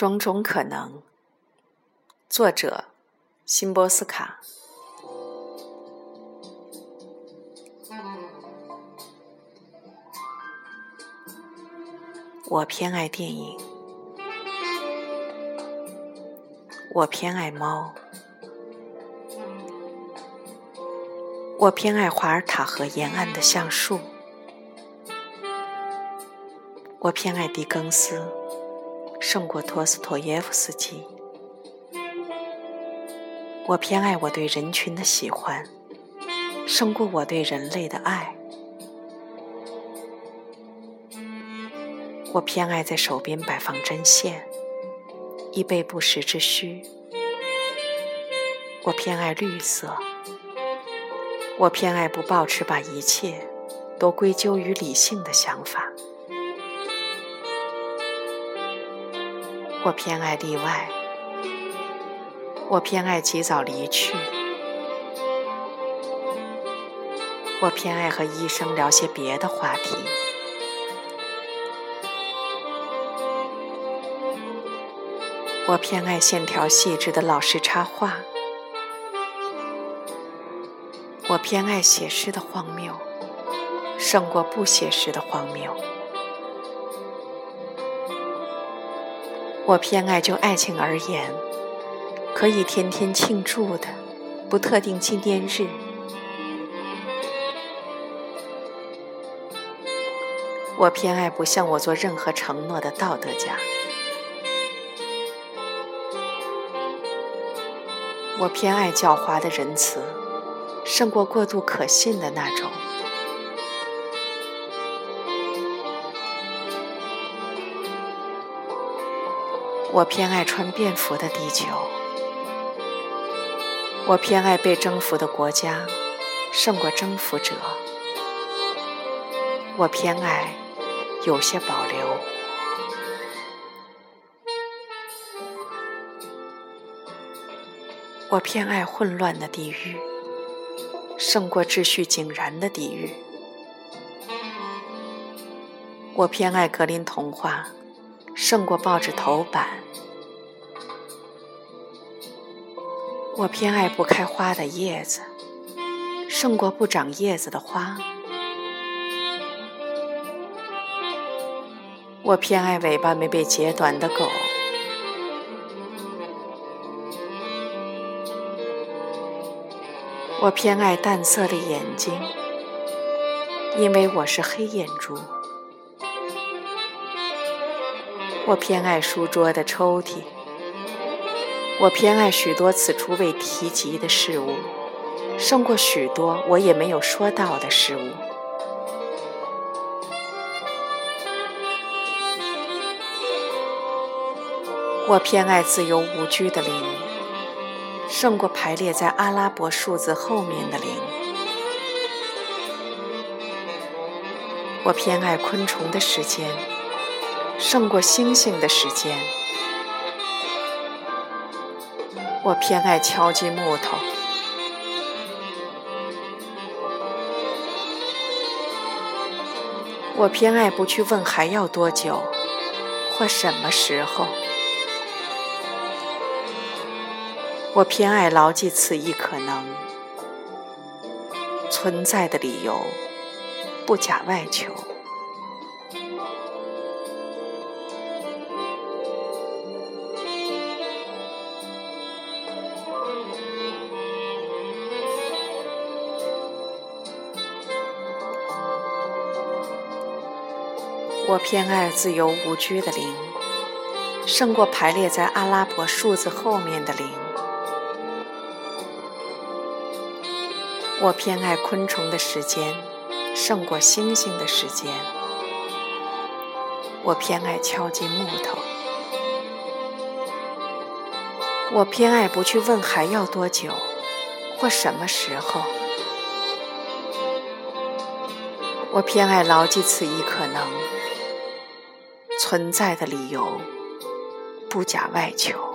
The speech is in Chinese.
种种可能。作者：辛波斯卡。我偏爱电影，我偏爱猫，我偏爱华尔塔河沿岸的橡树，我偏爱狄更斯，胜过托斯托耶夫斯基。我偏爱我对人群的喜欢，胜过我对人类的爱。我偏爱在手边摆放针线，以备不时之需。我偏爱绿色。我偏爱不抱持把一切都归咎于理性的想法。我偏爱例外。我偏爱及早离去。我偏爱和医生聊些别的话题。我偏爱线条细致的老师插画。我偏爱写诗的荒谬，胜过不写诗的荒谬。我偏爱就爱情而言，可以天天庆祝的不特定纪念日。我偏爱不向我做任何承诺的道德家。我偏爱狡猾的仁慈，胜过过度可信的那种。我偏爱穿便服的地球。我偏爱被征服的国家，胜过征服者。我偏爱有些保留。我偏爱混乱的地狱，胜过秩序井然的地狱。我偏爱格林童话，胜过报纸头版。我偏爱不开花的叶子，胜过不长叶子的花。我偏爱尾巴没被截短的狗。我偏爱淡色的眼睛，因为我是黑眼珠。我偏爱书桌的抽屉。我偏爱许多此处未提及的事物，胜过许多我也没有说到的事物。我偏爱自由无拘的灵。胜过排列在阿拉伯数字后面的零。我偏爱昆虫的时间，胜过星星的时间。我偏爱敲击木头。我偏爱不去问还要多久，或什么时候。我偏爱牢记此一可能存在的理由，不假外求。我偏爱自由无拘的零，胜过排列在阿拉伯数字后面的零。我偏爱昆虫的时间，胜过星星的时间。我偏爱敲击木头。我偏爱不去问还要多久，或什么时候。我偏爱牢记此一可能存在的理由，不假外求。